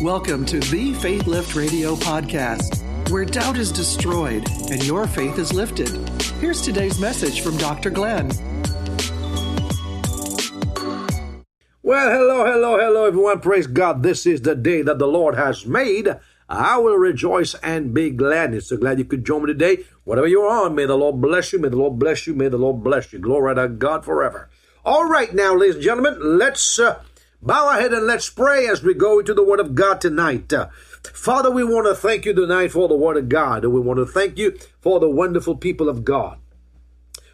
Welcome to the Faith Lift Radio podcast, where doubt is destroyed and your faith is lifted. Here's today's message from Dr. Glenn. Well, hello, hello, hello, everyone. Praise God. This is the day that the Lord has made. I will rejoice and be glad. And so glad you could join me today. Whatever you're on, may the Lord bless you. May the Lord bless you. May the Lord bless you. Glory to God forever. All right, now, ladies and gentlemen, let's uh, bow our head and let's pray as we go into the Word of God tonight. Uh, Father, we want to thank you tonight for the Word of God. And we want to thank you for the wonderful people of God.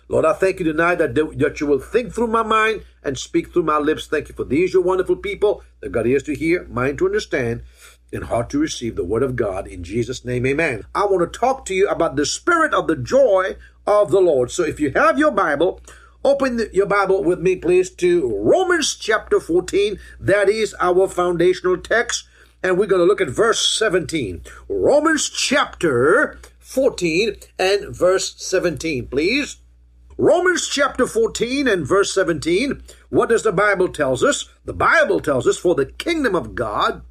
Lord, I thank you tonight that, that you will think through my mind and speak through my lips. Thank you for these, your wonderful people that got ears to hear, mind to understand, and heart to receive the word of God. In Jesus' name, amen. I want to talk to you about the spirit of the joy of the Lord. So if you have your Bible, Open your Bible with me, please, to Romans chapter 14. That is our foundational text. And we're going to look at verse 17. Romans chapter 14 and verse 17, please. Romans chapter 14 and verse 17. What does the Bible tells us? The Bible tells us, for the kingdom of God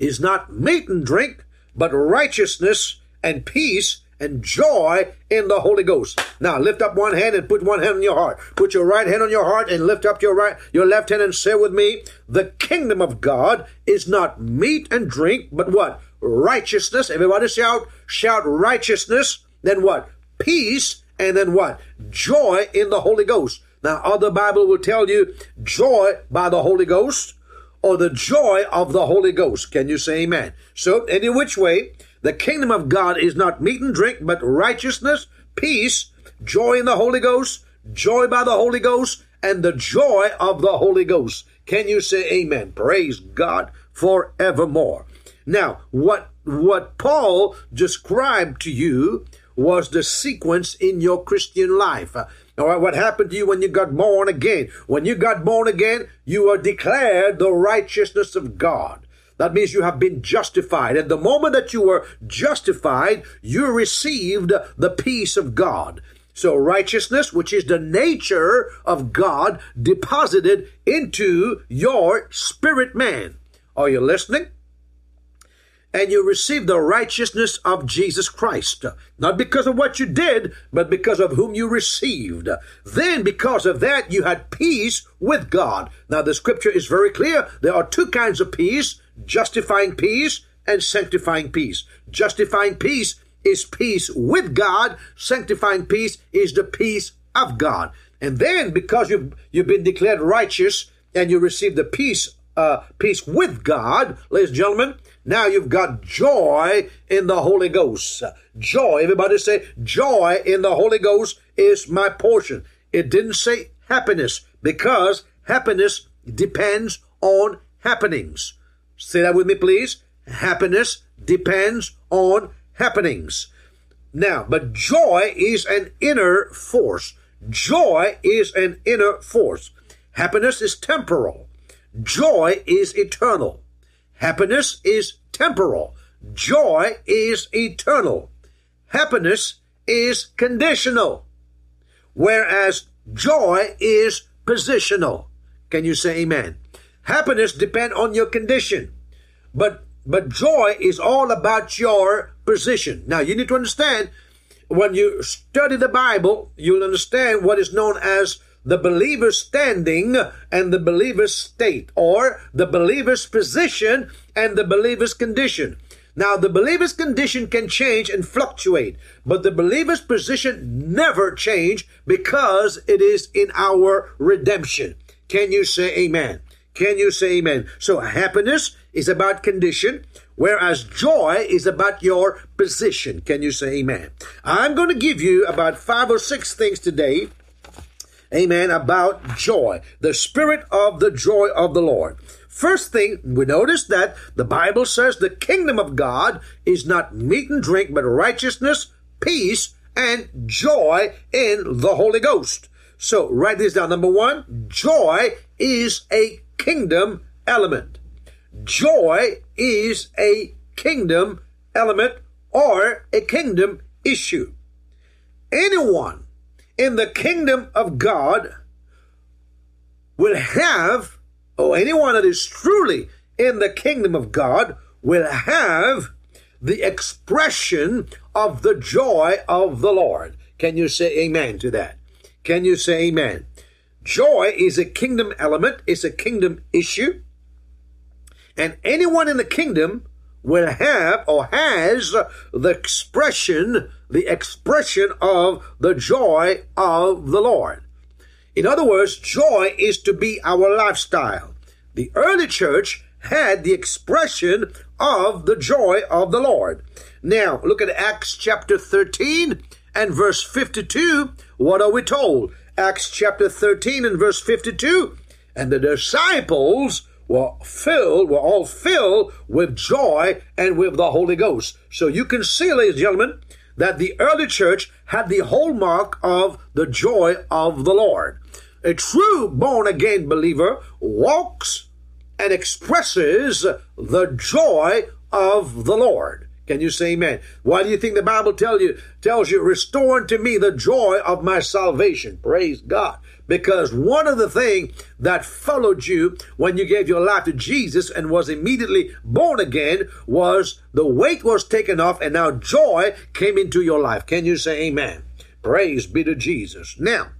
is not meat and drink, but righteousness and peace and joy in the Holy Ghost. Now lift up one hand and put one hand on your heart. Put your right hand on your heart and lift up your right your left hand and say with me, the kingdom of God is not meat and drink, but what? Righteousness. Everybody shout, shout righteousness. Then what? Peace. And then what? Joy in the Holy Ghost. Now, other Bible will tell you joy by the Holy Ghost or the joy of the Holy Ghost. Can you say amen? So, any which way, the kingdom of God is not meat and drink, but righteousness, peace, joy in the Holy Ghost, joy by the Holy Ghost, and the joy of the Holy Ghost. Can you say amen? Praise God forevermore. Now, what, what Paul described to you was the sequence in your Christian life. All right, what happened to you when you got born again? When you got born again, you are declared the righteousness of God. That means you have been justified. At the moment that you were justified, you received the peace of God. So righteousness, which is the nature of God, deposited into your spirit man. Are you listening? And you receive the righteousness of Jesus Christ. Not because of what you did, but because of whom you received. Then, because of that, you had peace with God. Now, the scripture is very clear. There are two kinds of peace justifying peace and sanctifying peace. Justifying peace is peace with God, sanctifying peace is the peace of God. And then, because you've, you've been declared righteous and you receive the peace, uh, peace with God, ladies and gentlemen, now you've got joy in the Holy Ghost. Joy. Everybody say, joy in the Holy Ghost is my portion. It didn't say happiness because happiness depends on happenings. Say that with me, please. Happiness depends on happenings. Now, but joy is an inner force. Joy is an inner force. Happiness is temporal. Joy is eternal. Happiness is temporal. Joy is eternal. Happiness is conditional. Whereas joy is positional. Can you say amen? Happiness depend on your condition. But but joy is all about your position. Now you need to understand when you study the Bible, you'll understand what is known as the believer's standing and the believer's state, or the believer's position and the believer's condition. Now, the believer's condition can change and fluctuate, but the believer's position never change because it is in our redemption. Can you say amen? Can you say amen? So happiness is about condition, whereas joy is about your position. Can you say amen? I'm going to give you about five or six things today amen, about joy, the spirit of the joy of the Lord. First thing, we notice that the Bible says the kingdom of God is not meat and drink, but righteousness, peace, and joy in the Holy Ghost. So write this down. Number one, joy is a kingdom element. Joy is a kingdom element or a kingdom issue. Anyone in the kingdom of God will have, or anyone that is truly in the kingdom of God will have the expression of the joy of the Lord. Can you say amen to that? Can you say amen? Joy is a kingdom element, it's a kingdom issue. And anyone in the kingdom will have or has the expression, the expression of the joy of the Lord. In other words, joy is to be our lifestyle. The early church had the expression of the joy of the Lord. Now, look at Acts chapter 13 and verse 52. What are we told? Acts chapter 13 and verse 52. And the disciples were filled, were all filled with joy and with the Holy Ghost. So you can see, ladies and gentlemen, that the early church had the hallmark of the joy of the Lord. A true born again believer walks and expresses the joy of the Lord. Can you say amen? Why do you think the Bible tell you tells you restore unto me the joy of my salvation? Praise God. Because one of the things that followed you when you gave your life to Jesus and was immediately born again was the weight was taken off and now joy came into your life. Can you say amen? Praise be to Jesus. Now,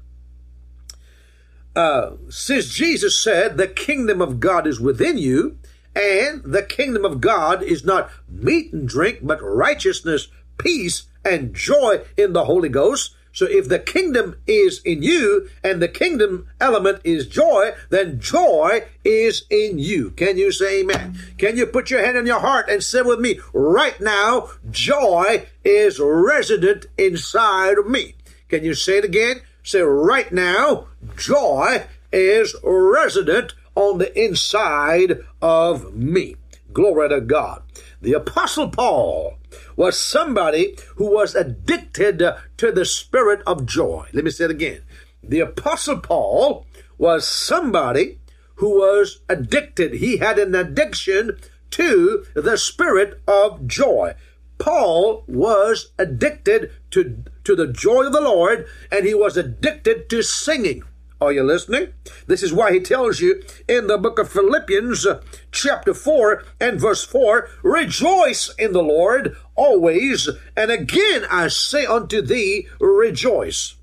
uh, since Jesus said the kingdom of God is within you, and the kingdom of God is not meat and drink, but righteousness, peace, and joy in the Holy Ghost. So if the kingdom is in you and the kingdom element is joy, then joy is in you. Can you say amen? Can you put your hand on your heart and say with me, right now, joy is resident inside of me. Can you say it again? Say, right now, joy is resident on the inside of me. Glory to God. The Apostle Paul was somebody who was addicted to the spirit of joy. Let me say it again. The Apostle Paul was somebody who was addicted. He had an addiction to the spirit of joy. Paul was addicted to, to the joy of the Lord and he was addicted to singing. Are you listening? This is why he tells you in the book of Philippians, uh, chapter 4 and verse 4 Rejoice in the Lord always, and again I say unto thee, rejoice.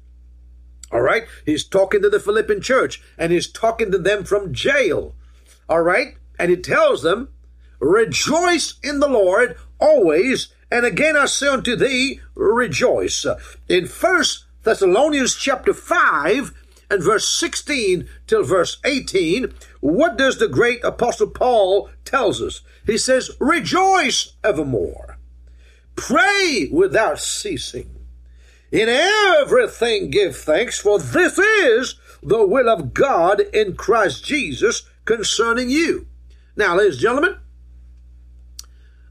All right? He's talking to the Philippian church and he's talking to them from jail. All right? And he tells them, Rejoice in the Lord always, and again I say unto thee, rejoice. In First Thessalonians chapter 5 and verse 16 till verse 18, what does the great apostle Paul tells us? He says, rejoice evermore. Pray without ceasing. In everything give thanks, for this is the will of God in Christ Jesus concerning you. Now, ladies and gentlemen,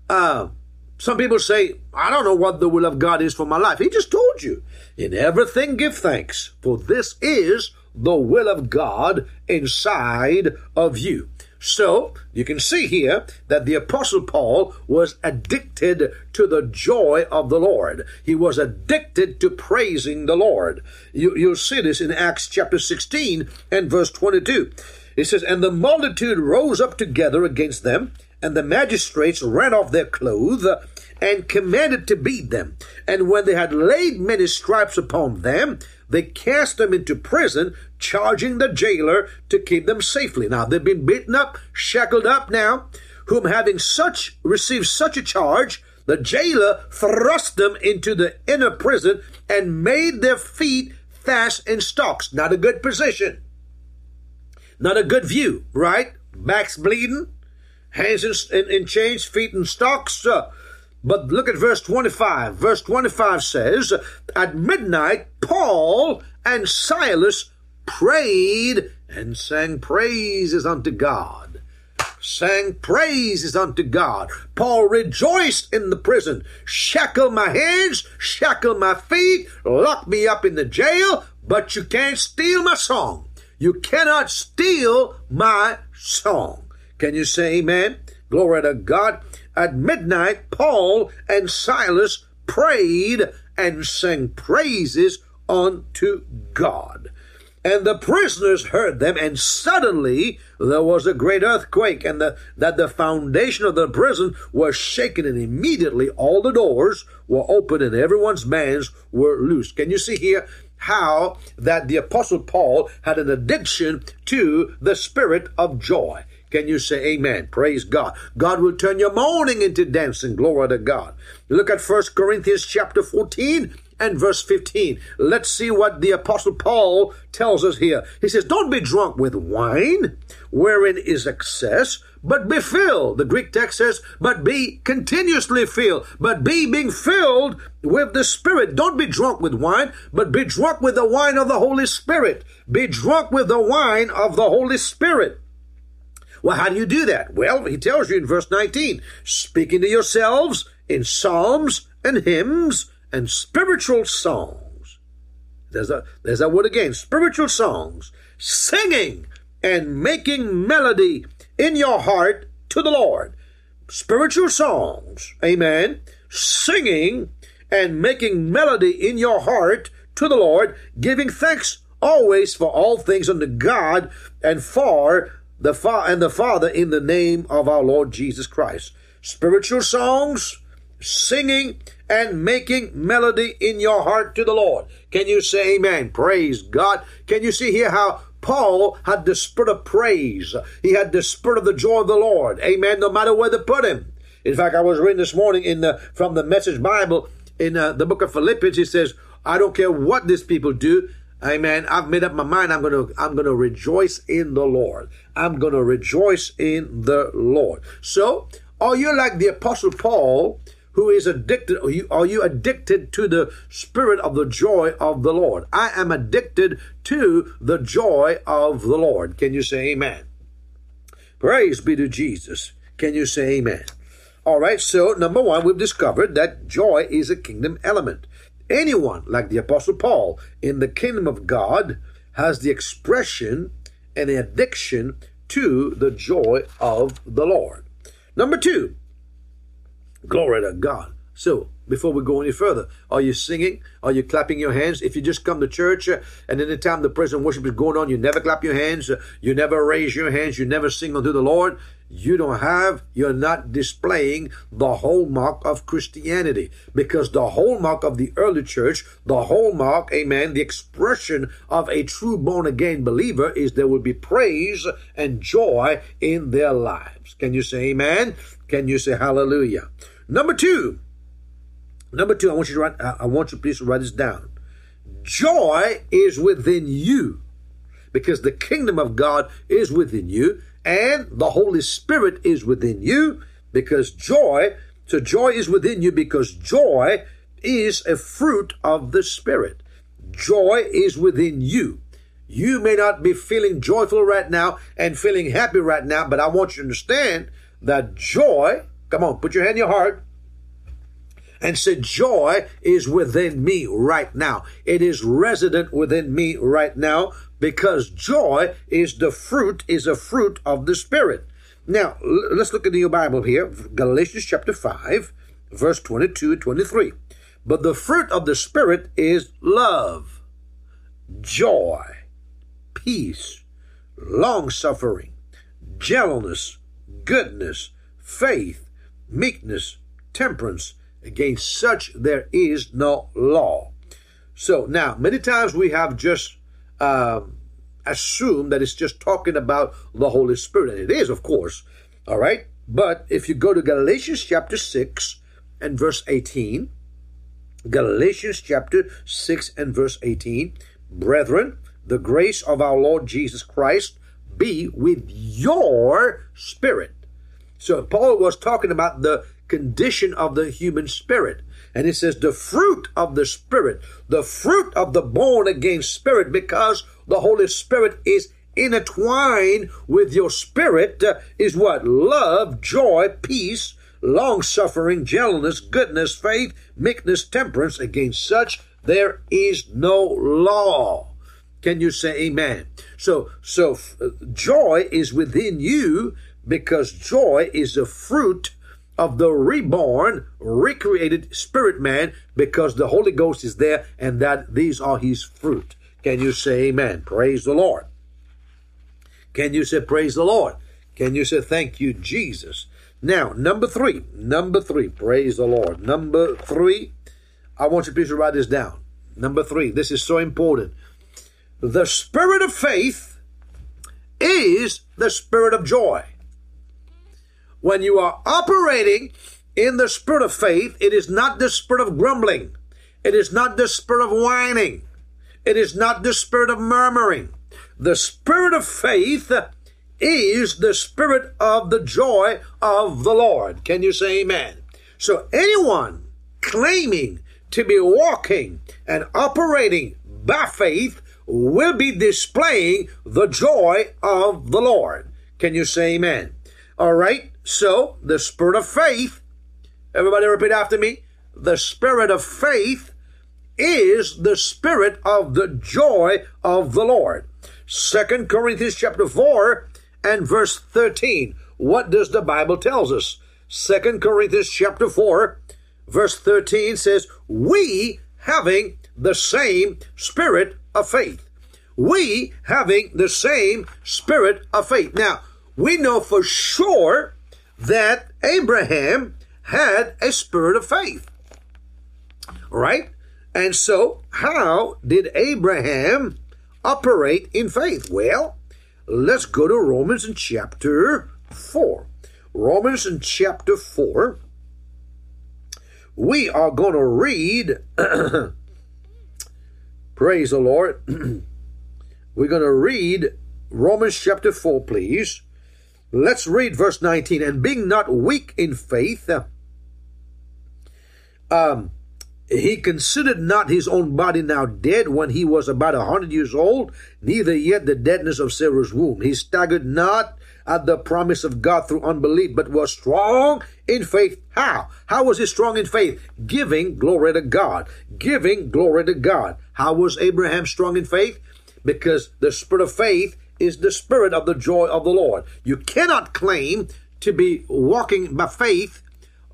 uh, some people say, I don't know what the will of God is for my life. He just told you. In everything give thanks, for this is the will of God inside of you. So, you can see here that the Apostle Paul was addicted to the joy of the Lord. He was addicted to praising the Lord. You, will see this in Acts chapter 16 and verse 22. It says, And the multitude rose up together against them, and the magistrates ran off their clothes and commanded to beat them. And when they had laid many stripes upon them, they cast them into prison, charging the jailer to keep them safely. Now they've been beaten up, shackled up now, whom having such received such a charge, the jailer thrust them into the inner prison and made their feet fast in stocks. Not a good position. Not a good view, right? Backs bleeding, hands in, in, in chains, feet in stocks. Uh, but look at verse 25. Verse 25 says, At midnight, Paul and Silas prayed and sang praises unto God. Sang praises unto God. Paul rejoiced in the prison. Shackle my hands, shackle my feet, lock me up in the jail, but you can't steal my song. You cannot steal my song. Can you say amen? Glory to God. At midnight, Paul and Silas prayed and sang praises unto God. And the prisoners heard them, and suddenly there was a great earthquake, and the, that the foundation of the prison was shaken, and immediately all the doors were opened, and everyone's bands were loosed. Can you see here how that the apostle Paul had an addiction to the spirit of joy? Can you say amen? Praise God. God will turn your mourning into dancing. Glory to God. Look at First Corinthians chapter 14 and verse 15. Let's see what the apostle Paul tells us here. He says, don't be drunk with wine, wherein is excess, but be filled. The Greek text says, but be continuously filled, but be being filled with the Spirit. Don't be drunk with wine, but be drunk with the wine of the Holy Spirit. Be drunk with the wine of the Holy Spirit. Well, how do you do that? Well, he tells you in verse 19, speaking to yourselves in psalms and hymns and spiritual songs. There's a there's that word again, spiritual songs, singing and making melody in your heart to the Lord. Spiritual songs, amen, singing and making melody in your heart to the Lord, giving thanks always for all things unto God and for the Fa- and the Father in the name of our Lord Jesus Christ. Spiritual songs, singing and making melody in your heart to the Lord. Can you say amen? Praise God. Can you see here how Paul had the spirit of praise? He had the spirit of the joy of the Lord. Amen. No matter where they put him. In fact, I was reading this morning in the from the Message Bible in uh, the book of Philippians. He says, "I don't care what these people do. Amen. I've made up my mind. I'm gonna I'm gonna rejoice in the Lord. I'm gonna rejoice in the Lord. So, are you like the Apostle Paul? who is addicted are you, are you addicted to the spirit of the joy of the lord i am addicted to the joy of the lord can you say amen praise be to jesus can you say amen all right so number one we've discovered that joy is a kingdom element anyone like the apostle paul in the kingdom of god has the expression and the addiction to the joy of the lord number two Glory to God. So, before we go any further, are you singing? Are you clapping your hands? If you just come to church uh, and any time the praise and worship is going on, you never clap your hands, uh, you never raise your hands, you never sing unto the Lord, you don't have, you're not displaying the hallmark of Christianity. Because the hallmark of the early church, the hallmark, amen, the expression of a true born again believer is there will be praise and joy in their lives. Can you say amen? Can you say hallelujah? Number two, number two, I want you to write, I want you please to write this down. Joy is within you because the kingdom of God is within you and the Holy Spirit is within you because joy, so joy is within you because joy is a fruit of the Spirit. Joy is within you. You may not be feeling joyful right now and feeling happy right now, but I want you to understand that joy Come on, put your hand in your heart and say, Joy is within me right now. It is resident within me right now because joy is the fruit, is a fruit of the Spirit. Now, let's look into your Bible here, Galatians chapter 5, verse 22 23. But the fruit of the Spirit is love, joy, peace, long suffering, gentleness, goodness, faith meekness, temperance. Against such there is no law. So now, many times we have just um, assumed that it's just talking about the Holy Spirit, and it is, of course. All right, but if you go to Galatians chapter six and verse eighteen, Galatians chapter six and verse eighteen, brethren, the grace of our Lord Jesus Christ be with your spirit. So Paul was talking about the condition of the human spirit. And it says, the fruit of the spirit, the fruit of the born again spirit, because the Holy Spirit is intertwined with your spirit, uh, is what? Love, joy, peace, long suffering, gentleness, goodness, faith, meekness, temperance. Against such there is no law. Can you say amen? So, so uh, joy is within you because joy is the fruit of the reborn, recreated spirit man because the Holy Ghost is there and that these are his fruit. Can you say amen? Praise the Lord. Can you say praise the Lord? Can you say thank you, Jesus? Now, number three, number three, praise the Lord. Number three, I want you please to write this down. Number three, this is so important. The spirit of faith is the spirit of joy. When you are operating in the spirit of faith, it is not the spirit of grumbling. It is not the spirit of whining. It is not the spirit of murmuring. The spirit of faith is the spirit of the joy of the Lord. Can you say amen? So anyone claiming to be walking and operating by faith will be displaying the joy of the Lord. Can you say amen? All right. So the spirit of faith, everybody repeat after me. The spirit of faith is the spirit of the joy of the Lord. Second Corinthians chapter 4 and verse 13. What does the Bible tells us? Second Corinthians chapter 4 verse 13 says, "We having the same spirit of faith. We having the same spirit of faith." Now, we know for sure that Abraham had a spirit of faith. Right? And so, how did Abraham operate in faith? Well, let's go to Romans in chapter 4. Romans in chapter 4. We are going to read, praise the Lord. We're going to read Romans chapter 4, please. Let's read verse 19. And being not weak in faith, um, he considered not his own body now dead when he was about a hundred years old, neither yet the deadness of Sarah's womb. He staggered not at the promise of God through unbelief, but was strong in faith. How? How was he strong in faith? Giving glory to God. Giving glory to God. How was Abraham strong in faith? Because the spirit of faith is the spirit of the joy of the Lord. You cannot claim to be walking by faith,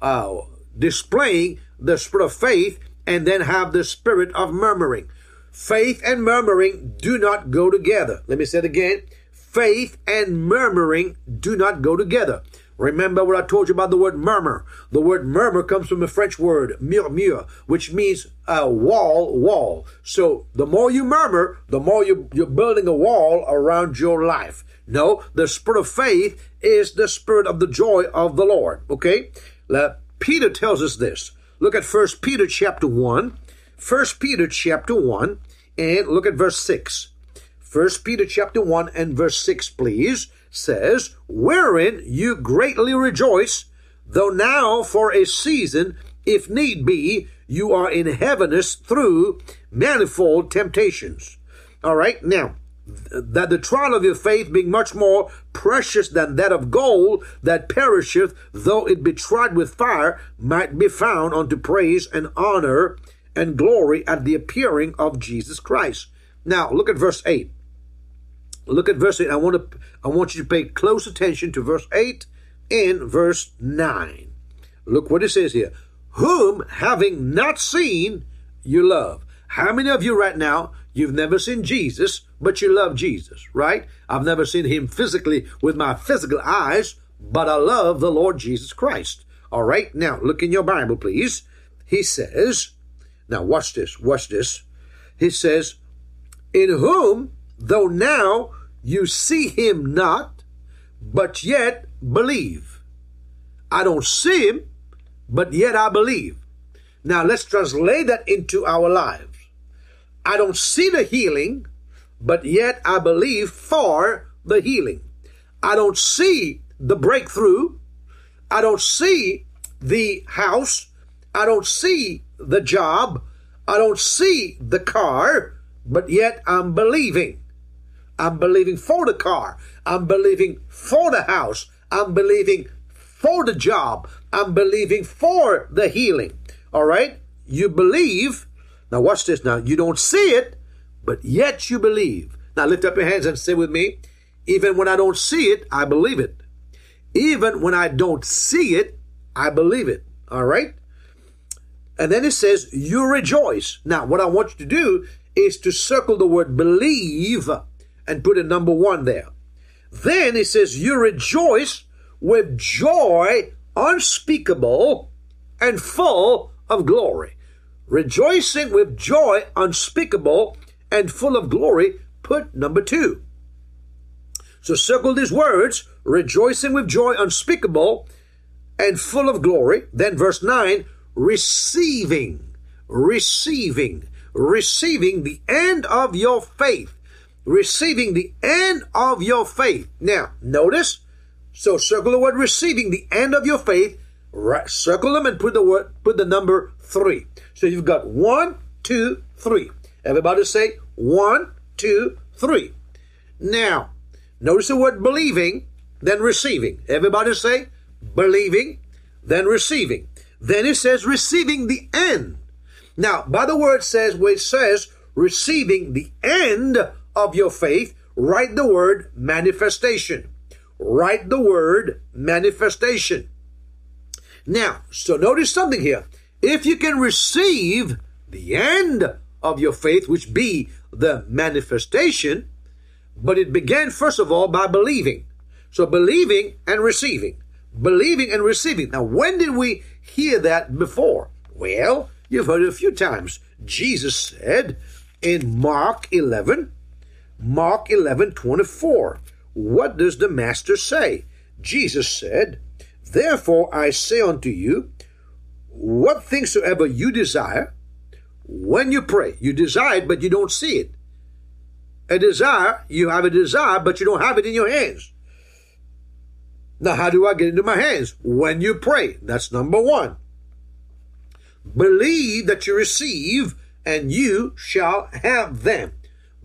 uh, displaying the spirit of faith, and then have the spirit of murmuring. Faith and murmuring do not go together. Let me say it again. Faith and murmuring do not go together. Remember what I told you about the word murmur. The word murmur comes from the French word murmure, which means a wall, wall. So the more you murmur, the more you, you're building a wall around your life. No, the spirit of faith is the spirit of the joy of the Lord. Okay? Now, Peter tells us this. Look at First Peter chapter 1. First Peter chapter 1 and look at verse 6. First Peter chapter 1 and verse 6, please, says, Wherein you greatly rejoice, though now for a season, if need be, you are in heaviness through manifold temptations. All right, now, that the trial of your faith being much more precious than that of gold that perisheth, though it be tried with fire, might be found unto praise and honor and glory at the appearing of Jesus Christ. Now, look at verse 8. Look at verse 8. I want to I want you to pay close attention to verse 8 and verse 9. Look what it says here. Whom having not seen you love. How many of you right now you've never seen Jesus, but you love Jesus, right? I've never seen him physically with my physical eyes, but I love the Lord Jesus Christ. All right? Now, look in your Bible, please. He says, now watch this, watch this. He says, In whom, though now you see him not, but yet believe. I don't see him, but yet I believe. Now let's translate that into our lives. I don't see the healing, but yet I believe for the healing. I don't see the breakthrough. I don't see the house. I don't see the job. I don't see the car, but yet I'm believing. I'm believing for the car. I'm believing for the house. I'm believing for the job. I'm believing for the healing. All right? You believe. Now, watch this now. You don't see it, but yet you believe. Now, lift up your hands and say with me, even when I don't see it, I believe it. Even when I don't see it, I believe it. All right? And then it says, You rejoice. Now, what I want you to do is to circle the word believe and put a number one there. Then it says, You rejoice with joy unspeakable and full of glory. Rejoicing with joy unspeakable and full of glory, put number two. So circle these words rejoicing with joy unspeakable and full of glory. Then verse 9, receiving, receiving, receiving the end of your faith. Receiving the end of your faith. Now, notice, so circle the word receiving the end of your faith. Right, circle them and put the word, put the number three. So you've got one, two, three. Everybody say one, two, three. Now, notice the word believing, then receiving. Everybody say believing, then receiving. Then it says receiving the end. Now, by the word says, where it says receiving the end of your faith, write the word manifestation. Write the word manifestation. Now, so notice something here. If you can receive the end of your faith, which be the manifestation, but it began first of all by believing. So believing and receiving. Believing and receiving. Now, when did we hear that before? Well, you've heard it a few times. Jesus said in Mark 11, Mark 11, 24, what does the Master say? Jesus said, Therefore I say unto you, what things soever you desire, when you pray, you desire it, but you don't see it. A desire, you have a desire, but you don't have it in your hands. Now, how do I get into my hands? When you pray. That's number one. Believe that you receive, and you shall have them.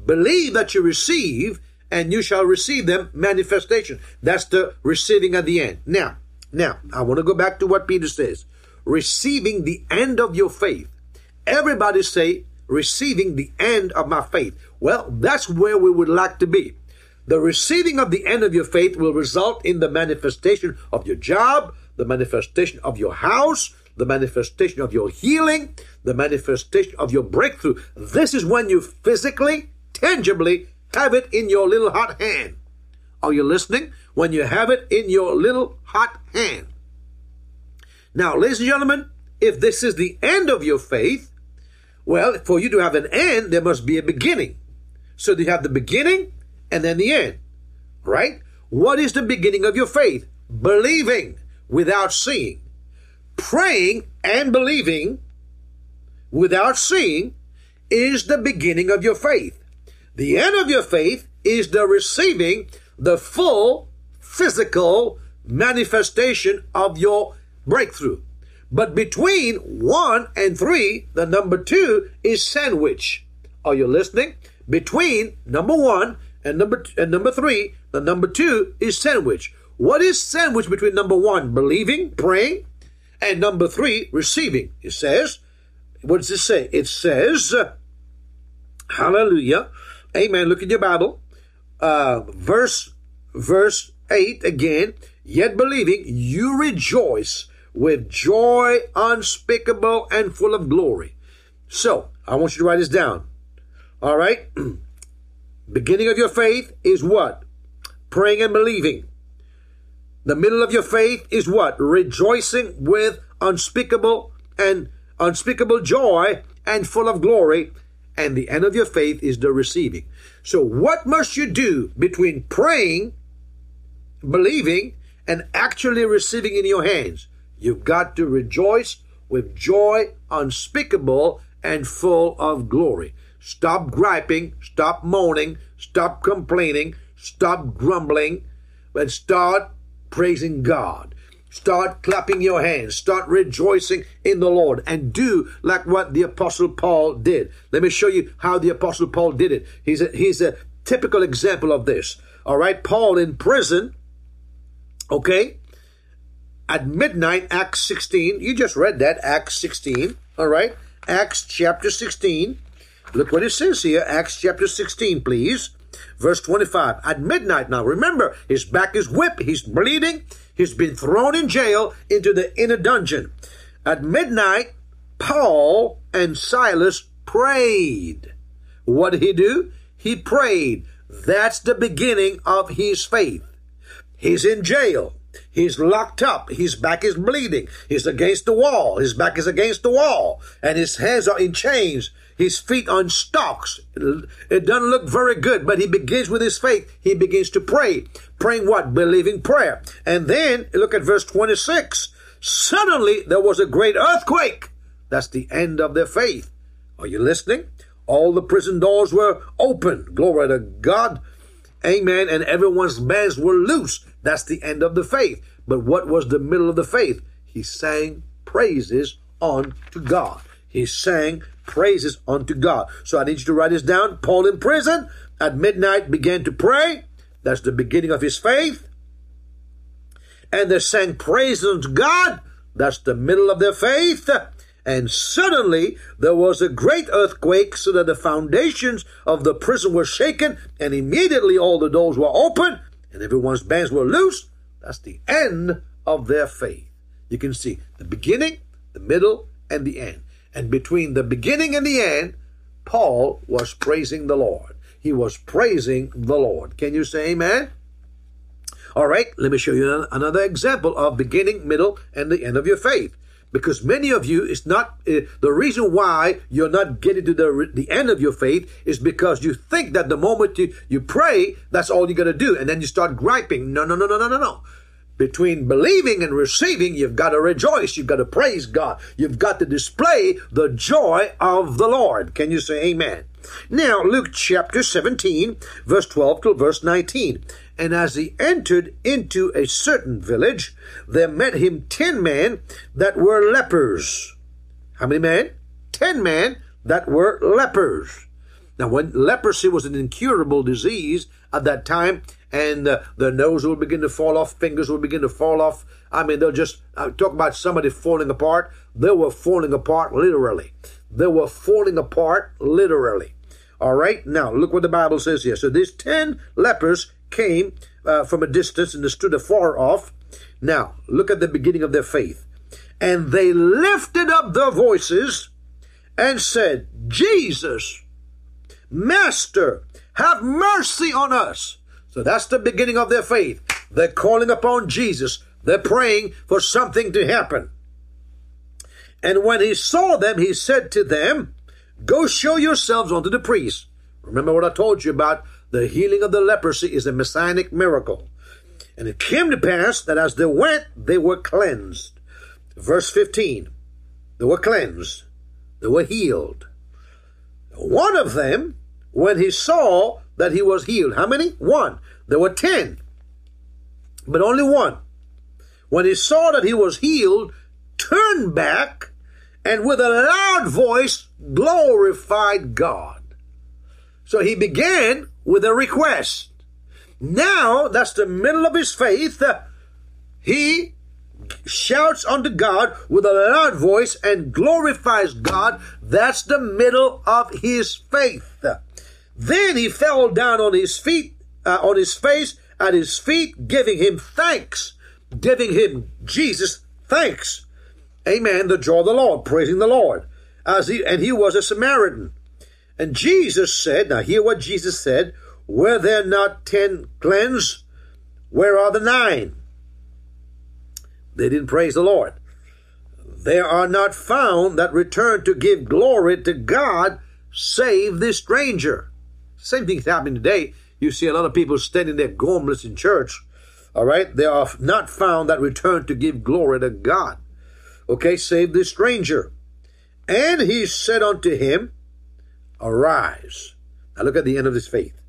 Believe that you receive, and you shall receive them. Manifestation. That's the receiving at the end. Now, now, I want to go back to what Peter says receiving the end of your faith. Everybody say, receiving the end of my faith. Well, that's where we would like to be. The receiving of the end of your faith will result in the manifestation of your job, the manifestation of your house, the manifestation of your healing, the manifestation of your breakthrough. This is when you physically, tangibly have it in your little hot hand. Are you listening? When you have it in your little hot hand. Now, ladies and gentlemen, if this is the end of your faith, well, for you to have an end, there must be a beginning. So you have the beginning and then the end, right? What is the beginning of your faith? Believing without seeing. Praying and believing without seeing is the beginning of your faith. The end of your faith is the receiving the full physical manifestation of your breakthrough. But between one and three, the number two is sandwich. Are you listening? Between number one and number and number three, the number two is sandwich. What is sandwich between number one, believing, praying, and number three, receiving? It says, what does it say? It says, uh, Hallelujah, Amen. Look at your Bible, uh, verse verse eight again. Yet believing, you rejoice with joy unspeakable and full of glory. So, I want you to write this down. All right? Beginning of your faith is what? Praying and believing. The middle of your faith is what? Rejoicing with unspeakable and unspeakable joy and full of glory. And the end of your faith is the receiving. So, what must you do between praying, believing, and actually receiving in your hands? You've got to rejoice with joy unspeakable and full of glory. Stop griping, stop moaning, stop complaining, stop grumbling, but start praising God. Start clapping your hands. Start rejoicing in the Lord and do like what the Apostle Paul did. Let me show you how the Apostle Paul did it. He's a, he's a typical example of this. All right, Paul in prison, okay, at midnight, Acts 16. You just read that, Acts 16. All right. Acts chapter 16. Look what it says here. Acts chapter 16, please. Verse 25. At midnight now, remember, his back is whipped. He's bleeding. He's been thrown in jail into the inner dungeon. At midnight, Paul and Silas prayed What did he do? He prayed. That's the beginning of his faith. He's in jail. He's locked up. His back is bleeding. He's against the wall. His back is against the wall. And his hands are in chains. His feet on stocks. It doesn't look very good, but he begins with his faith. He begins to pray. Praying what? Believing prayer. And then look at verse 26. Suddenly there was a great earthquake. That's the end of their faith. Are you listening? All the prison doors were open. Glory to God. Amen. And everyone's bands were loose. That's the end of the faith. But what was the middle of the faith? He sang praises unto God. He sang praises unto God. So I need you to write this down. Paul in prison at midnight began to pray. That's the beginning of his faith. And they sang praises unto God. That's the middle of their faith. And suddenly there was a great earthquake, so that the foundations of the prison were shaken, and immediately all the doors were open, and everyone's bands were loose. That's the end of their faith. You can see the beginning, the middle, and the end. And between the beginning and the end, Paul was praising the Lord. He was praising the Lord. Can you say amen? All right, let me show you another example of beginning, middle, and the end of your faith because many of you it's not uh, the reason why you're not getting to the the end of your faith is because you think that the moment you you pray that's all you're going to do and then you start griping no no no no no no no between believing and receiving you've got to rejoice you've got to praise God you've got to display the joy of the Lord can you say amen now Luke chapter 17 verse 12 to verse 19 and as he entered into a certain village, there met him ten men that were lepers. How many men? Ten men that were lepers. Now, when leprosy was an incurable disease at that time, and uh, the nose will begin to fall off, fingers will begin to fall off. I mean, they'll just uh, talk about somebody falling apart. They were falling apart literally. They were falling apart literally. All right, now look what the Bible says here. So these ten lepers came uh, from a distance and stood afar off. Now, look at the beginning of their faith. And they lifted up their voices and said, Jesus, Master, have mercy on us. So that's the beginning of their faith. They're calling upon Jesus. They're praying for something to happen. And when he saw them, he said to them, Go show yourselves unto the priest. Remember what I told you about the healing of the leprosy is a messianic miracle. And it came to pass that as they went, they were cleansed. Verse 15 they were cleansed, they were healed. One of them, when he saw that he was healed, how many? One. There were ten, but only one. When he saw that he was healed, turned back and with a loud voice glorified God. So he began with a request. Now, that's the middle of his faith. Uh, he shouts unto God with a loud voice and glorifies God. That's the middle of his faith. Then he fell down on his feet, uh, on his face at his feet, giving him thanks, giving him Jesus thanks. Amen. The joy of the Lord, praising the Lord. As he and he was a Samaritan. And Jesus said, now hear what Jesus said, were there not ten cleansed? Where are the nine? They didn't praise the Lord. There are not found that return to give glory to God save this stranger. Same thing's happening today. You see a lot of people standing there gormless in church. All right. They are not found that return to give glory to God. Okay. Save this stranger. And he said unto him, Arise. Now look at the end of his faith.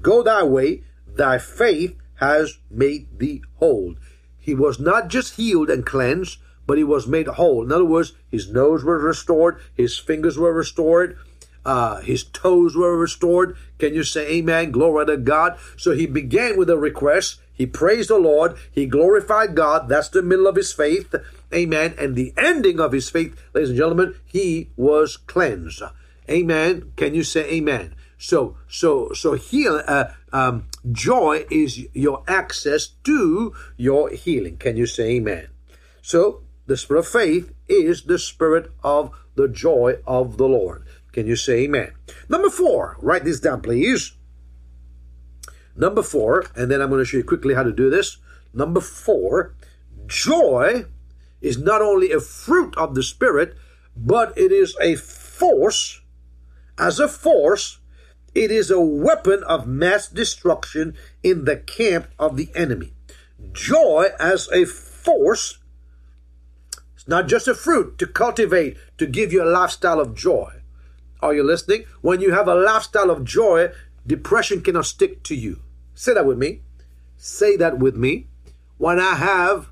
Go thy way, thy faith has made thee whole. He was not just healed and cleansed, but he was made whole. In other words, his nose was restored, his fingers were restored, uh, his toes were restored. Can you say amen? Glory to God. So he began with a request. He praised the Lord. He glorified God. That's the middle of his faith. Amen. And the ending of his faith, ladies and gentlemen, he was cleansed. Amen. Can you say amen? So, so, so heal, uh, um, joy is your access to your healing. Can you say amen? So, the spirit of faith is the spirit of the joy of the Lord. Can you say amen? Number four, write this down, please. Number four, and then I'm going to show you quickly how to do this. Number four, joy is not only a fruit of the Spirit, but it is a force. As a force, it is a weapon of mass destruction in the camp of the enemy. Joy as a force, it's not just a fruit to cultivate, to give you a lifestyle of joy. Are you listening? When you have a lifestyle of joy, depression cannot stick to you. Say that with me. Say that with me. When I have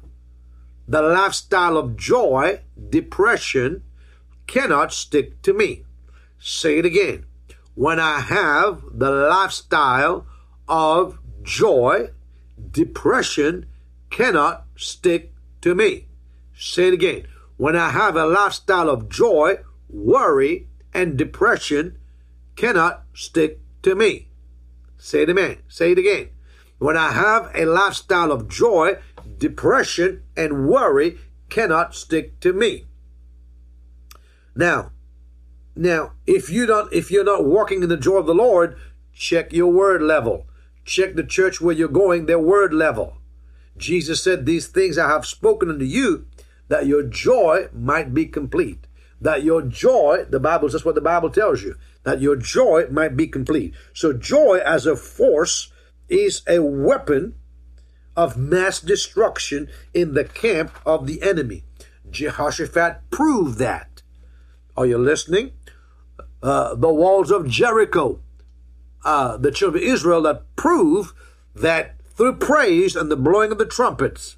the lifestyle of joy, depression cannot stick to me. Say it again. When I have the lifestyle of joy, depression cannot stick to me. Say it again. When I have a lifestyle of joy, worry and depression cannot stick to me. Say it again. Say it again. When I have a lifestyle of joy, depression and worry cannot stick to me. Now, now, if you don't, if you're not walking in the joy of the Lord, check your word level. Check the church where you're going, their word level. Jesus said, These things I have spoken unto you, that your joy might be complete. That your joy, the Bible, that's what the Bible tells you, that your joy might be complete. So, joy as a force is a weapon of mass destruction in the camp of the enemy. Jehoshaphat proved that. Are you listening? Uh, the walls of Jericho, uh, the children of Israel that prove that through praise and the blowing of the trumpets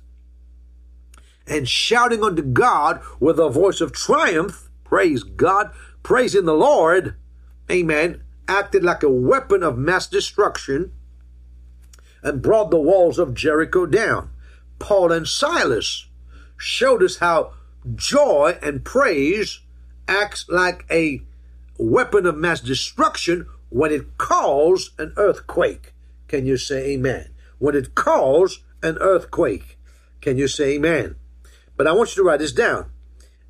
and shouting unto God with a voice of triumph, praise God, praising the Lord, amen, acted like a weapon of mass destruction and brought the walls of Jericho down. Paul and Silas showed us how joy and praise acts like a weapon of mass destruction when it caused an earthquake. Can you say amen? When it caused an earthquake. Can you say amen? But I want you to write this down.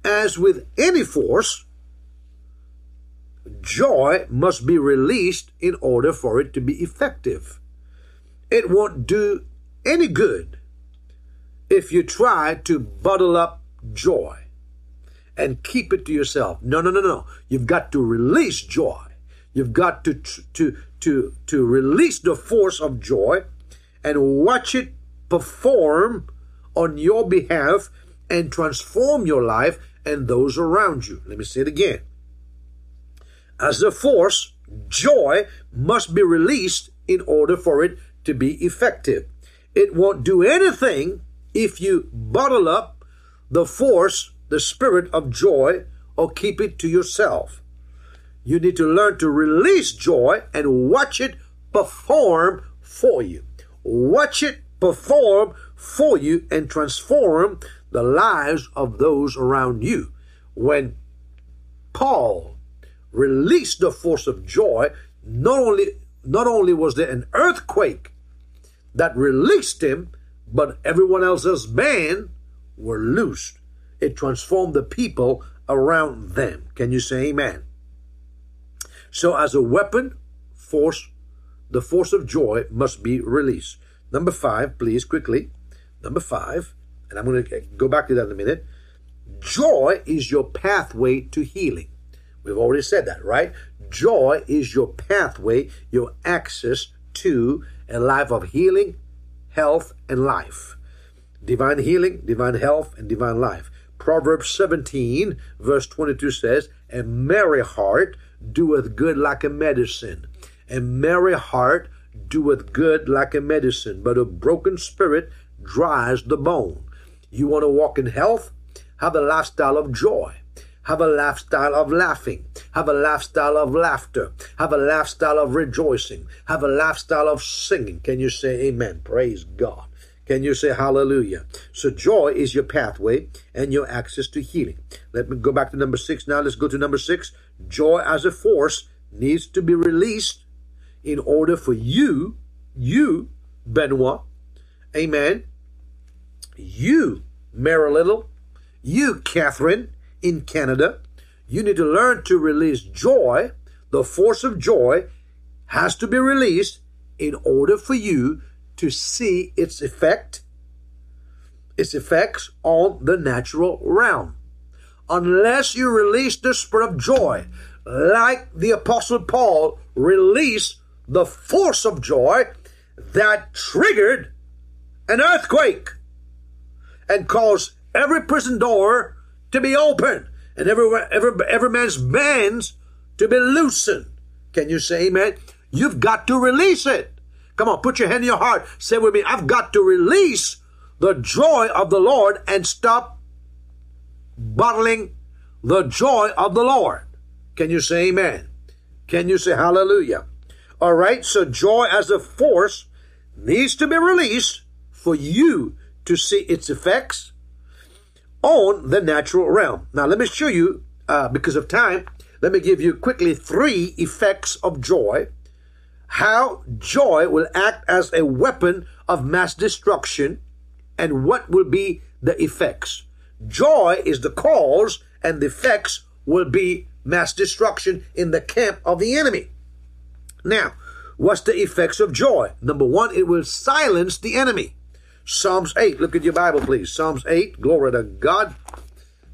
As with any force, joy must be released in order for it to be effective. It won't do any good if you try to bottle up joy and keep it to yourself. No, no, no, no. You've got to release joy. You've got to to to to release the force of joy and watch it perform on your behalf and transform your life and those around you. Let me say it again. As a force, joy must be released in order for it to be effective. It won't do anything if you bottle up the force, the spirit of joy, or keep it to yourself. You need to learn to release joy and watch it perform for you. Watch it perform for you and transform the lives of those around you. When Paul released the force of joy, not only not only was there an earthquake that released him, but everyone else's band were loosed. It transformed the people around them. Can you say amen? So, as a weapon, force, the force of joy must be released. Number five, please, quickly. Number five, and I'm going to uh, go back to that in a minute. Joy is your pathway to healing. We've already said that, right? Joy is your pathway, your access to a life of healing, health, and life. Divine healing, divine health, and divine life. Proverbs 17, verse 22 says, A merry heart doeth good like a medicine. A merry heart doeth good like a medicine, but a broken spirit dries the bone. You want to walk in health? Have a lifestyle of joy. Have a lifestyle of laughing. Have a lifestyle of laughter. Have a lifestyle of rejoicing. Have a lifestyle of singing. Can you say amen? Praise God. Can you say hallelujah? So joy is your pathway and your access to healing. Let me go back to number six now. Let's go to number six. Joy as a force needs to be released in order for you, you, Benoit, amen, you, Mary Little, you, Catherine, in Canada, You need to learn to release joy. The force of joy has to be released in order for you to see its effect, its effects on the natural realm. Unless you release the spirit of joy, like the apostle Paul released the force of joy that triggered an earthquake and cause every prison door to be open and every, every, every man's bands to be loosened. Can you say amen? You've got to release it. Come on, put your hand in your heart. Say with me, I've got to release the joy of the Lord and stop bottling the joy of the Lord. Can you say amen? Can you say hallelujah? All right, so joy as a force needs to be released for you to see its effects on the natural realm. Now, let me show you, uh, because of time, let me give you quickly three effects of joy how joy will act as a weapon of mass destruction and what will be the effects. Joy is the cause, and the effects will be mass destruction in the camp of the enemy. Now, what's the effects of joy? Number one, it will silence the enemy. Psalms 8, look at your Bible, please. Psalms 8, glory to God.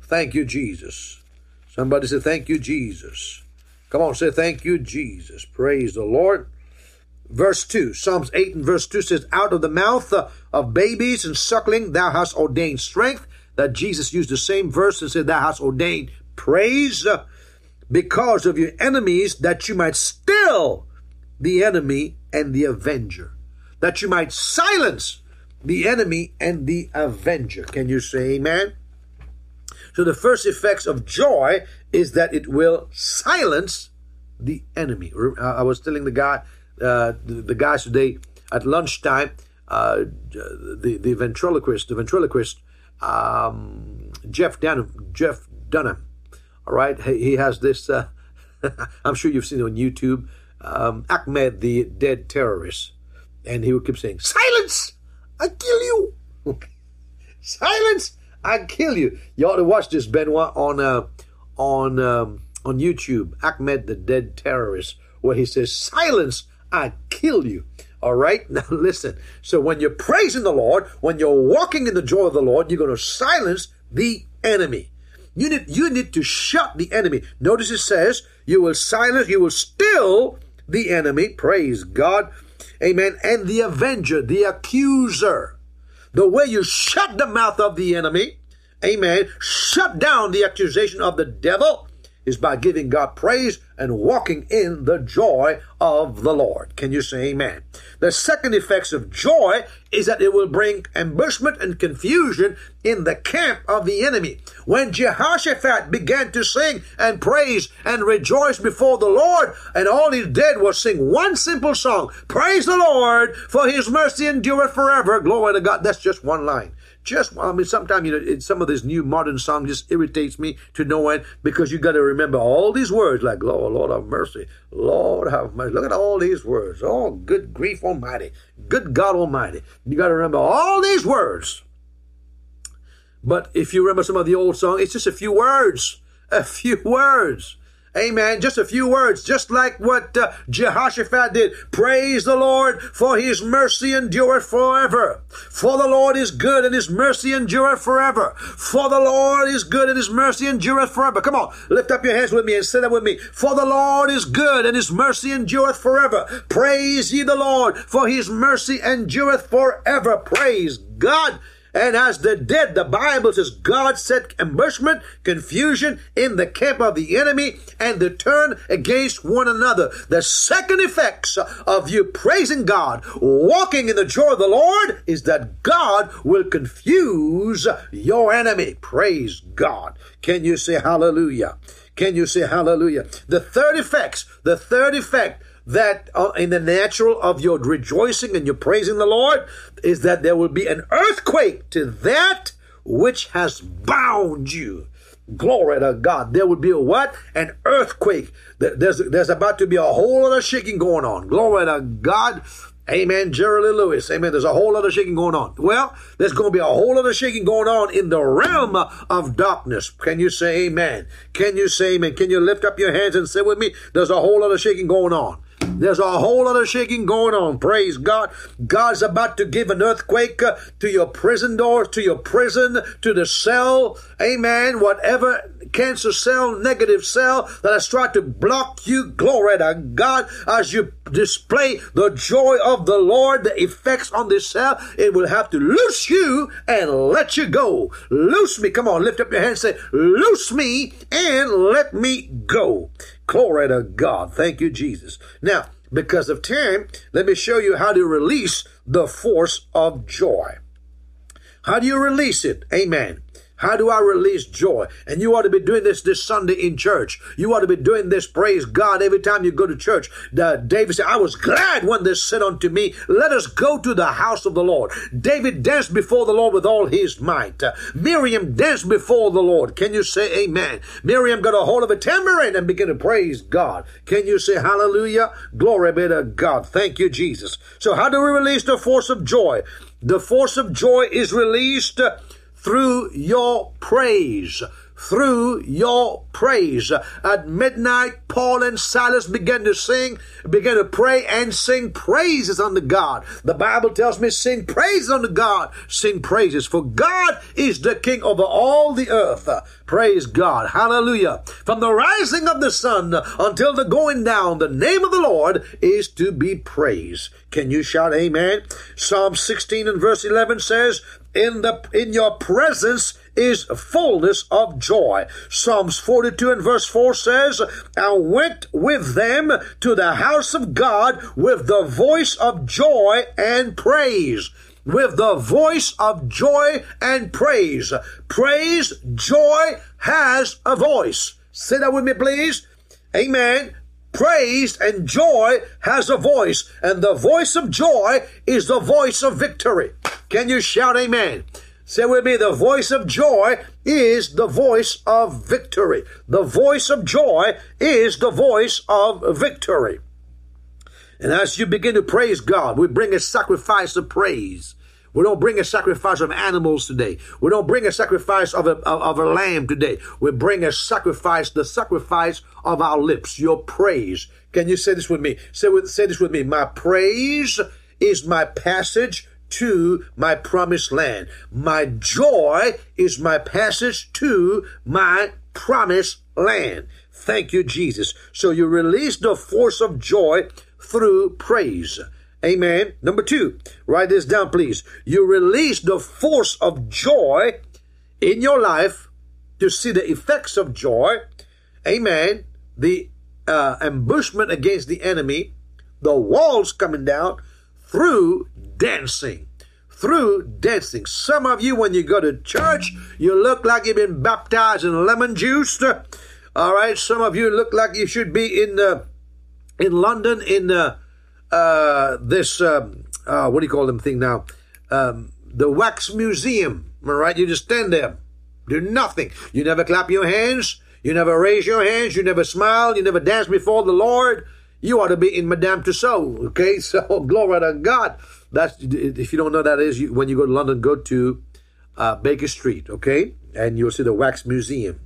Thank you, Jesus. Somebody say, Thank you, Jesus. Come on, say, Thank you, Jesus. Praise the Lord. Verse 2, Psalms 8 and verse 2 says, Out of the mouth of babies and suckling, thou hast ordained strength. That Jesus used the same verse and said, Thou hast ordained praise because of your enemies, that you might still the enemy and the avenger, that you might silence the enemy and the avenger. Can you say amen? So the first effects of joy is that it will silence the enemy. I was telling the guy uh, the, guys today at lunchtime, uh, the the ventriloquist, the ventriloquist, um, Jeff Dunham, Jeff Dunham. All right, he, he has this. Uh, I'm sure you've seen it on YouTube. Um, Ahmed, the dead terrorist, and he would keep saying, "Silence! I kill you! Silence! I kill you!" You ought to watch this, Benoit, on uh, on um, on YouTube. Ahmed, the dead terrorist, where he says, "Silence! I kill you. All right? Now listen. So when you're praising the Lord, when you're walking in the joy of the Lord, you're going to silence the enemy. You need, you need to shut the enemy. Notice it says, you will silence, you will still the enemy. Praise God. Amen. And the avenger, the accuser. The way you shut the mouth of the enemy, amen, shut down the accusation of the devil, is by giving God praise and walking in the joy of the Lord. Can you say amen? The second effects of joy is that it will bring ambushment and confusion in the camp of the enemy. When Jehoshaphat began to sing and praise and rejoice before the Lord, and all he did was sing one simple song, Praise the Lord, for his mercy endureth forever. Glory to God. That's just one line just I mean sometimes you know some of this new modern song just irritates me to no end because you got to remember all these words like Lord Lord have mercy. Lord have mercy. Look at all these words. Oh good grief almighty. Good God almighty. You got to remember all these words. But if you remember some of the old song it's just a few words. A few words Amen. Just a few words, just like what uh, Jehoshaphat did. Praise the Lord, for his mercy endureth forever. For the Lord is good and his mercy endureth forever. For the Lord is good and his mercy endureth forever. Come on, lift up your hands with me and say that with me. For the Lord is good and his mercy endureth forever. Praise ye the Lord, for his mercy endureth forever. Praise God. And as the dead, the Bible says God set ambushment, confusion in the camp of the enemy, and to turn against one another. The second effects of you praising God, walking in the joy of the Lord, is that God will confuse your enemy. Praise God. Can you say hallelujah? Can you say hallelujah? The third effects, the third effect that uh, in the natural of your rejoicing and your praising the Lord is that there will be an earthquake to that which has bound you. Glory to God. There would be a what? An earthquake. There's, there's about to be a whole lot of shaking going on. Glory to God. Amen. Jerry Lee Lewis. Amen. There's a whole lot of shaking going on. Well, there's going to be a whole lot of shaking going on in the realm of darkness. Can you say amen? Can you say amen? Can you lift up your hands and say with me? There's a whole lot of shaking going on. There's a whole lot of shaking going on. Praise God. God's about to give an earthquake uh, to your prison door, to your prison, to the cell. Amen. Whatever cancer cell, negative cell that has tried to block you. Glory to God as you display the joy of the Lord, the effects on this cell, it will have to loose you and let you go. Loose me. Come on, lift up your hands say, loose me and let me go. Glory to God. Thank you, Jesus. Now, because of time, let me show you how to release the force of joy. How do you release it? Amen. How do I release joy? And you ought to be doing this this Sunday in church. You ought to be doing this, praise God, every time you go to church. The, David said, I was glad when they said unto me, let us go to the house of the Lord. David danced before the Lord with all his might. Uh, Miriam danced before the Lord. Can you say amen? Miriam got a hold of a tambourine and began to praise God. Can you say hallelujah? Glory be to God. Thank you, Jesus. So how do we release the force of joy? The force of joy is released through your praise. Through your praise. At midnight, Paul and Silas began to sing, began to pray and sing praises unto God. The Bible tells me, sing praises unto God, sing praises, for God is the King over all the earth. Praise God. Hallelujah. From the rising of the sun until the going down, the name of the Lord is to be praised. Can you shout amen? Psalm 16 and verse 11 says, in the in your presence is fullness of joy. Psalms 42 and verse 4 says, I went with them to the house of God with the voice of joy and praise. With the voice of joy and praise. Praise, joy has a voice. Say that with me, please. Amen. Praise and joy has a voice, and the voice of joy is the voice of victory. Can you shout amen? Say with me, the voice of joy is the voice of victory. The voice of joy is the voice of victory. And as you begin to praise God, we bring a sacrifice of praise. We don't bring a sacrifice of animals today. We don't bring a sacrifice of a, of a lamb today. We bring a sacrifice, the sacrifice of our lips, your praise. Can you say this with me? Say, with, say this with me. My praise is my passage to my promised land. My joy is my passage to my promised land. Thank you, Jesus. So you release the force of joy through praise. Amen. Number two, write this down, please. You release the force of joy in your life to see the effects of joy. Amen. The uh, ambushment against the enemy, the walls coming down through dancing. Through dancing. Some of you, when you go to church, you look like you've been baptized in lemon juice. All right. Some of you look like you should be in uh, in London in uh, uh, this um, uh, what do you call them thing now? Um, the wax museum. All right. You just stand there, do nothing. You never clap your hands. You never raise your hands. You never smile. You never dance before the Lord. You ought to be in Madame Tussauds. Okay. So glory to God. That's if you don't know that is you, when you go to London, go to uh, Baker Street, okay, and you'll see the Wax Museum.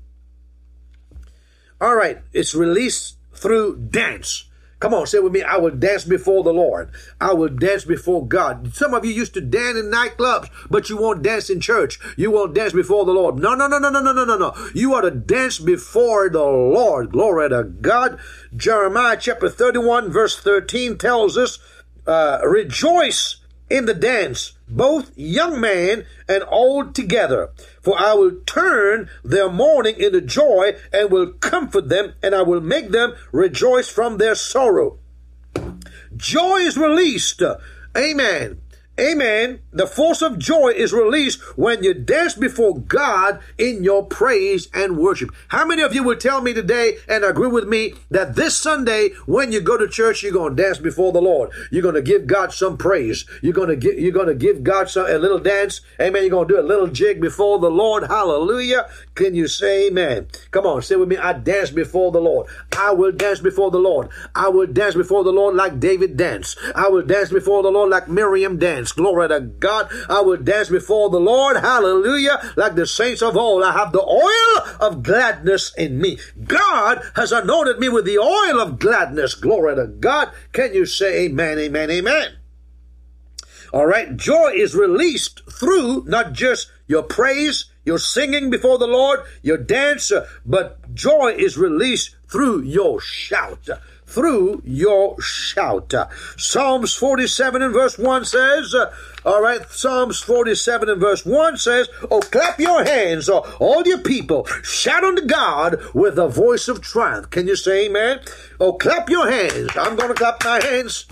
All right, it's released through dance. Come on, say with me, I will dance before the Lord. I will dance before God. Some of you used to dance in nightclubs, but you won't dance in church. You won't dance before the Lord. No, no, no, no, no, no, no, no, no. You ought to dance before the Lord. Glory to God. Jeremiah chapter 31 verse 13 tells us, uh, rejoice in the dance, both young man and old together. For I will turn their mourning into joy and will comfort them, and I will make them rejoice from their sorrow. Joy is released. Amen. Amen. The force of joy is released when you dance before God in your praise and worship. How many of you will tell me today and agree with me that this Sunday, when you go to church, you're going to dance before the Lord. You're going to give God some praise. You're going to give, you're going to give God some, a little dance. Amen. You're going to do a little jig before the Lord. Hallelujah. Can you say amen? Come on, say with me. I dance before the Lord. I will dance before the Lord. I will dance before the Lord like David danced. I will dance before the Lord like Miriam danced. Glory to God. I will dance before the Lord. Hallelujah. Like the saints of old. I have the oil of gladness in me. God has anointed me with the oil of gladness. Glory to God. Can you say amen, amen, amen? All right. Joy is released through not just your praise, your singing before the Lord, your dance, but joy is released through your shout through your shout. Psalms 47 and verse 1 says, uh, all right, Psalms 47 and verse 1 says, Oh, clap your hands, all your people, shout unto God with the voice of triumph. Can you say amen? Oh, clap your hands. I'm going to clap my hands.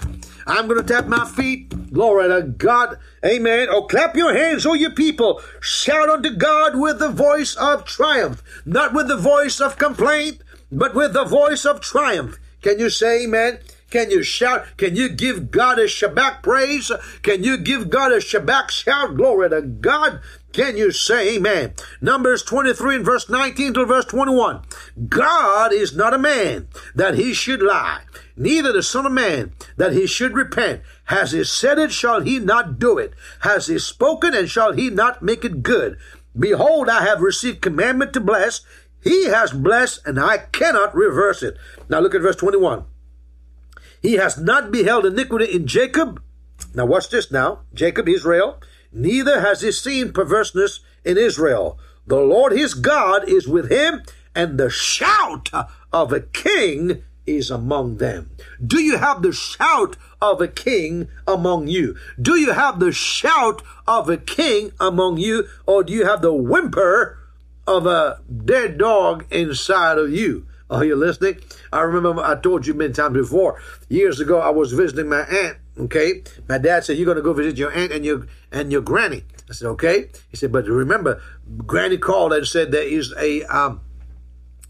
I'm going to tap my feet. Glory to God. Amen. Oh, clap your hands, oh, you people. Shout unto God with the voice of triumph, not with the voice of complaint, but with the voice of triumph. Can you say amen? Can you shout? Can you give God a Shabach praise? Can you give God a Shabach shout? Glory to God. Can you say amen? Numbers 23 and verse 19 to verse 21. God is not a man that he should lie, neither the son of man that he should repent. Has he said it, shall he not do it? Has he spoken, and shall he not make it good? Behold, I have received commandment to bless. He has blessed, and I cannot reverse it. Now look at verse 21. He has not beheld iniquity in Jacob. Now watch this now. Jacob, Israel. Neither has he seen perverseness in Israel. The Lord his God is with him, and the shout of a king is among them. Do you have the shout of a king among you? Do you have the shout of a king among you, or do you have the whimper of a dead dog inside of you? Are you listening? I remember I told you many times before. Years ago, I was visiting my aunt. Okay, my dad said you're going to go visit your aunt and your and your granny. I said okay. He said, but remember, granny called and said there is a um,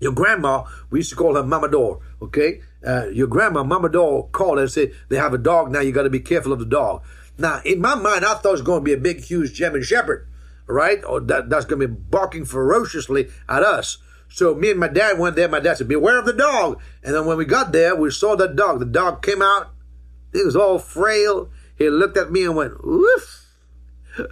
your grandma. We used to call her Mama Door. Okay, uh, your grandma Mama Door called and said they have a dog now. You got to be careful of the dog. Now, in my mind, I thought it was going to be a big, huge German Shepherd, right? Or that, that's going to be barking ferociously at us. So me and my dad went there. My dad said, beware of the dog. And then when we got there, we saw the dog. The dog came out. He was all frail. He looked at me and went, woof,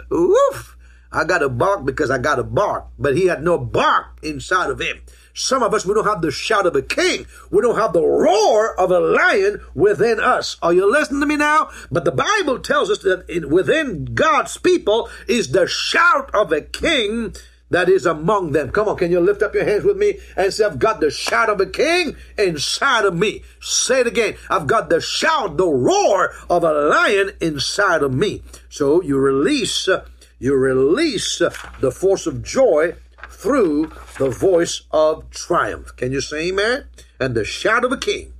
woof. I got to bark because I got to bark. But he had no bark inside of him. Some of us, we don't have the shout of a king. We don't have the roar of a lion within us. Are you listening to me now? But the Bible tells us that in, within God's people is the shout of a king that is among them. Come on, can you lift up your hands with me and say, I've got the shout of a king inside of me. Say it again. I've got the shout, the roar of a lion inside of me. So you release, uh, you release uh, the force of joy through the voice of triumph. Can you say amen? And the shout of a king.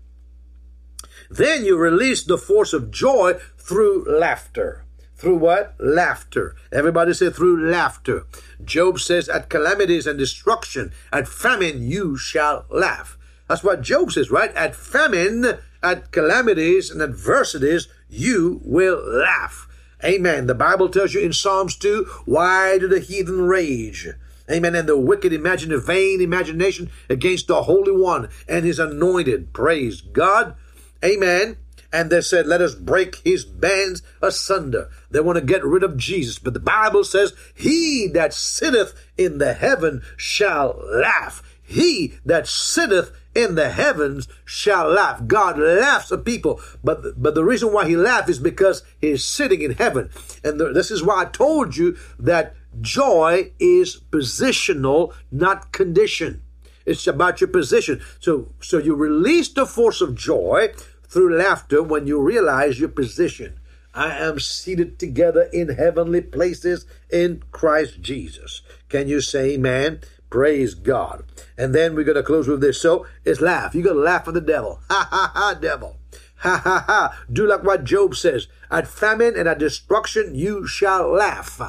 Then you release the force of joy through laughter. Through what? Laughter. Everybody say through laughter. Job says, at calamities and destruction, at famine, you shall laugh. That's what Job says, right? At famine, at calamities and adversities, you will laugh. Amen. The Bible tells you in Psalms 2, why do the heathen rage? Amen. And the wicked imagine a vain imagination against the Holy One and his anointed. Praise God. Amen and they said, Let us break his bands asunder. They want to get rid of Jesus. But the Bible says, He that sitteth in the heaven shall laugh. He that sitteth in the heavens shall laugh. God laughs at people, but but the reason why He laughs is because He's sitting in heaven, and the, this is why I told you that joy is positional, not condition. It's about your position. So so you release the force of joy through laughter when you realize your position. I am seated together in heavenly places in Christ Jesus. Can you say amen? Praise God. And then we're going to close with this. So it's laugh. You're going to laugh at the devil. Ha ha ha, devil. Ha ha ha. Do like what Job says. At famine and at destruction you shall laugh.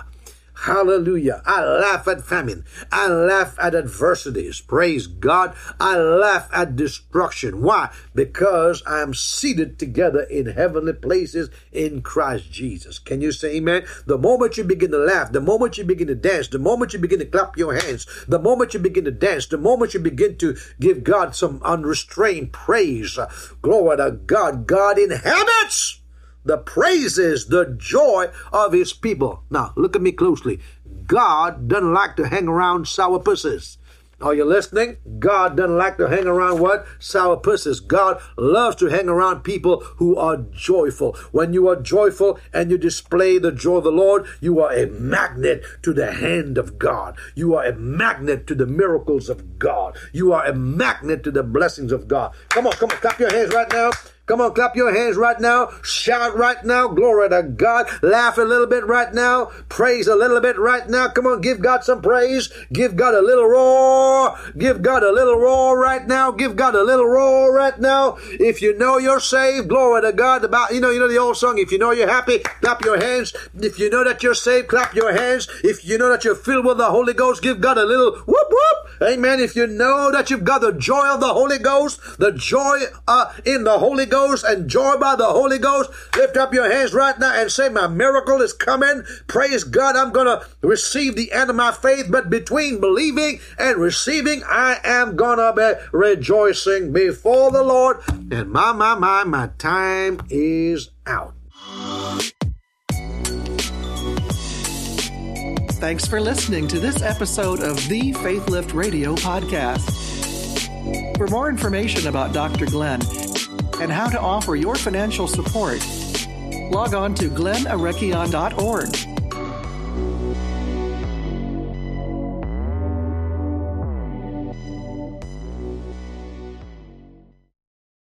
Hallelujah. I laugh at famine. I laugh at adversities. Praise God. I laugh at destruction. Why? Because I am seated together in heavenly places in Christ Jesus. Can you say amen? The moment you begin to laugh, the moment you begin to dance, the moment you begin to clap your hands, the moment you begin to dance, the moment you begin to give God some unrestrained praise, glory to God, God inhabits the praises, the joy of his people. Now, look at me closely. God doesn't like to hang around sour pussies. Are you listening? God doesn't like to hang around what? Sour pussies. God loves to hang around people who are joyful. When you are joyful and you display the joy of the Lord, you are a magnet to the hand of God. You are a magnet to the miracles of God. You are a magnet to the blessings of God. Come on, come on, clap your hands right now. Come on, clap your hands right now. Shout right now. Glory to God. Laugh a little bit right now. Praise a little bit right now. Come on, give God some praise. Give God a little roar. Give God a little roar right now. Give God a little roar right now. If you know you're saved, glory to God. About you know, you know the old song. If you know you're happy, clap your hands. If you know that you're saved, clap your hands. If you know that you're filled with the Holy Ghost, give God a little whoop whoop. Amen. If you know that you've got the joy of the Holy Ghost, the joy uh, in the Holy Ghost. And joy by the Holy Ghost, lift up your hands right now and say, My miracle is coming. Praise God. I'm going to receive the end of my faith. But between believing and receiving, I am going to be rejoicing before the Lord. And my, my, my, my time is out. Thanks for listening to this episode of the Faith Lift Radio podcast. For more information about Dr. Glenn and how to offer your financial support, log on to glennarekion.org